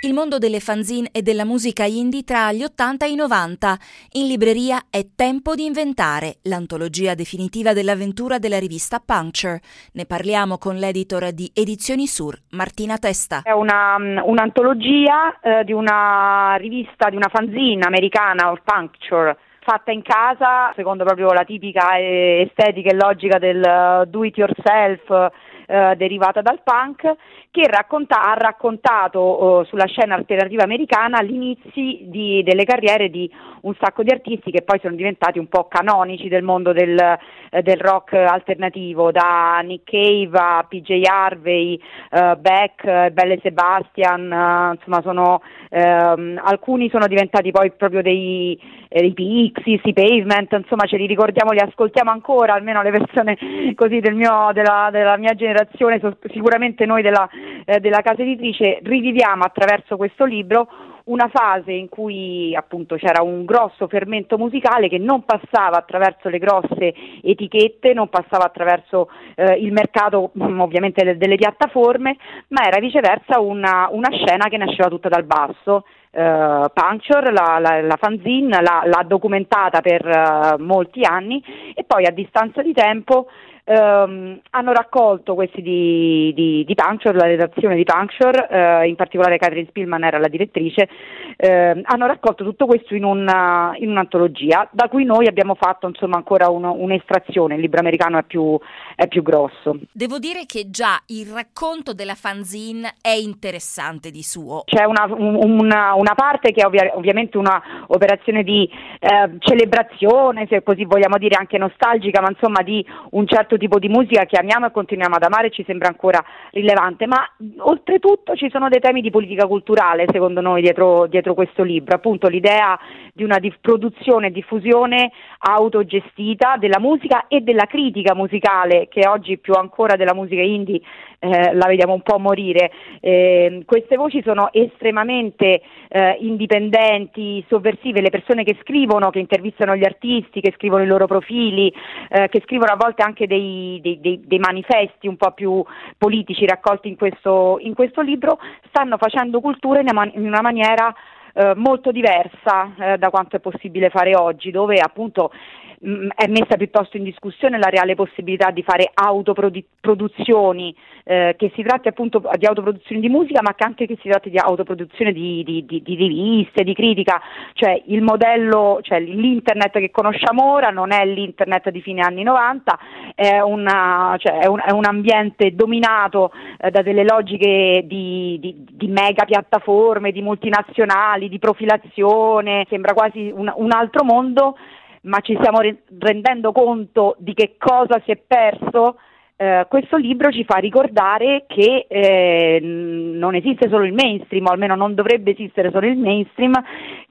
Il mondo delle fanzine e della musica indie tra gli 80 e i 90. In libreria è Tempo di inventare, l'antologia definitiva dell'avventura della rivista Puncture. Ne parliamo con l'editor di Edizioni Sur, Martina Testa. È una, un'antologia eh, di una rivista, di una fanzine americana, Puncture fatta in casa secondo proprio la tipica estetica e logica del do it yourself eh, derivata dal punk, che racconta, ha raccontato eh, sulla scena alternativa americana gli inizi di, delle carriere di un sacco di artisti che poi sono diventati un po' canonici del mondo del, eh, del rock alternativo, da Nick Cave a PJ Harvey, eh, Beck, Belle Sebastian, eh, insomma sono, ehm, alcuni sono diventati poi proprio dei, dei Pixies, i Pavement, insomma ce li ricordiamo, li ascoltiamo ancora, almeno le persone così del mio, della, della mia generazione generazione, sicuramente noi della, eh, della casa editrice, riviviamo attraverso questo libro una fase in cui appunto c'era un grosso fermento musicale che non passava attraverso le grosse etichette, non passava attraverso eh, il mercato mm, ovviamente de- delle piattaforme, ma era viceversa una, una, scena che nasceva tutta dal basso. Uh, Puncture, la, la, la fanzine, l'ha, documentata per uh, molti anni e poi a distanza di tempo ehm, hanno raccolto questi di, di, di Puncture, la redazione di Puncture, eh, in particolare Catherine Spillman era la direttrice, eh, hanno raccolto tutto questo in, una, in, un'antologia da cui noi abbiamo fatto insomma ancora uno, un'estrazione, il libro americano è più, è più grosso. Devo dire che già il racconto della fanzine è interessante di suo. C'è una, una, una parte che è ovvia, ovviamente un'operazione di eh, celebrazione, se così vogliamo dire anche nostalgica, ma insomma di un certo tipo di musica che amiamo e continuiamo ad amare ci sembra ancora rilevante, ma oltretutto ci sono dei temi di politica culturale secondo noi dietro, dietro questo libro, appunto l'idea di una di produzione e diffusione autogestita della musica e della critica musicale che oggi più ancora della musica indie eh, la vediamo un po' morire. Eh, queste voci sono estremamente eh, indipendenti, sovversive, le persone che scrivono, che intervistano gli artisti, che scrivono i loro profili, eh, che scrivono a volte anche dei, dei, dei, dei, manifesti un po' più politici raccolti in questo, in questo libro, stanno facendo cultura in una, in una maniera eh, molto diversa eh, da quanto è possibile fare oggi, dove appunto mh, è messa piuttosto in discussione la reale possibilità di fare autoproduzioni, eh, che si tratti appunto di autoproduzioni di musica, ma anche che si tratti di autoproduzione di, di, di, di riviste, di critica, cioè il modello, cioè l'internet che conosciamo ora non è l'internet di fine anni 90, è, una, cioè è, un, è un, ambiente dominato eh, da delle logiche di, di, mega piattaforme, di multinazionali, di profilazione, sembra quasi un, un altro mondo ma ci stiamo rendendo conto di che cosa si è perso, eh, questo libro ci fa ricordare che eh, non esiste solo il mainstream, o almeno non dovrebbe esistere solo il mainstream,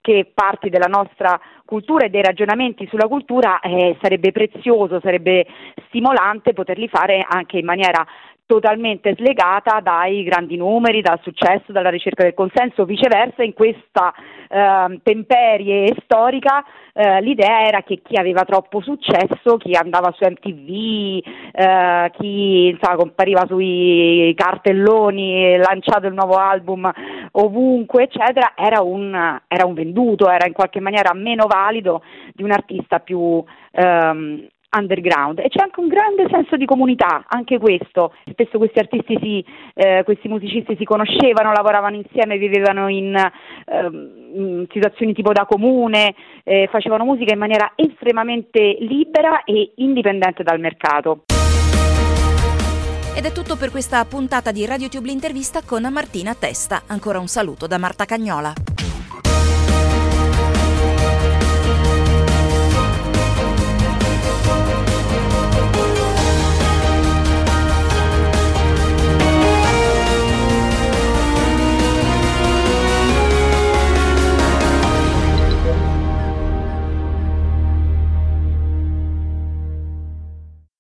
che parti della nostra cultura e dei ragionamenti sulla cultura eh, sarebbe prezioso, sarebbe stimolante poterli fare anche in maniera totalmente slegata dai grandi numeri, dal successo, dalla ricerca del consenso, viceversa in questa eh, temperie storica eh, l'idea era che chi aveva troppo successo, chi andava su MTV, eh, chi insomma, compariva sui cartelloni, lanciato il nuovo album ovunque, eccetera, era un, era un venduto, era in qualche maniera meno valido di un artista più ehm, underground e c'è anche un grande senso di comunità, anche questo. Spesso questi artisti, si, eh, questi musicisti si conoscevano, lavoravano insieme, vivevano in, eh, in situazioni tipo da comune, eh, facevano musica in maniera estremamente libera e indipendente dal mercato. Ed è tutto per questa puntata di RadioTube l'intervista con Martina Testa. Ancora un saluto da Marta Cagnola.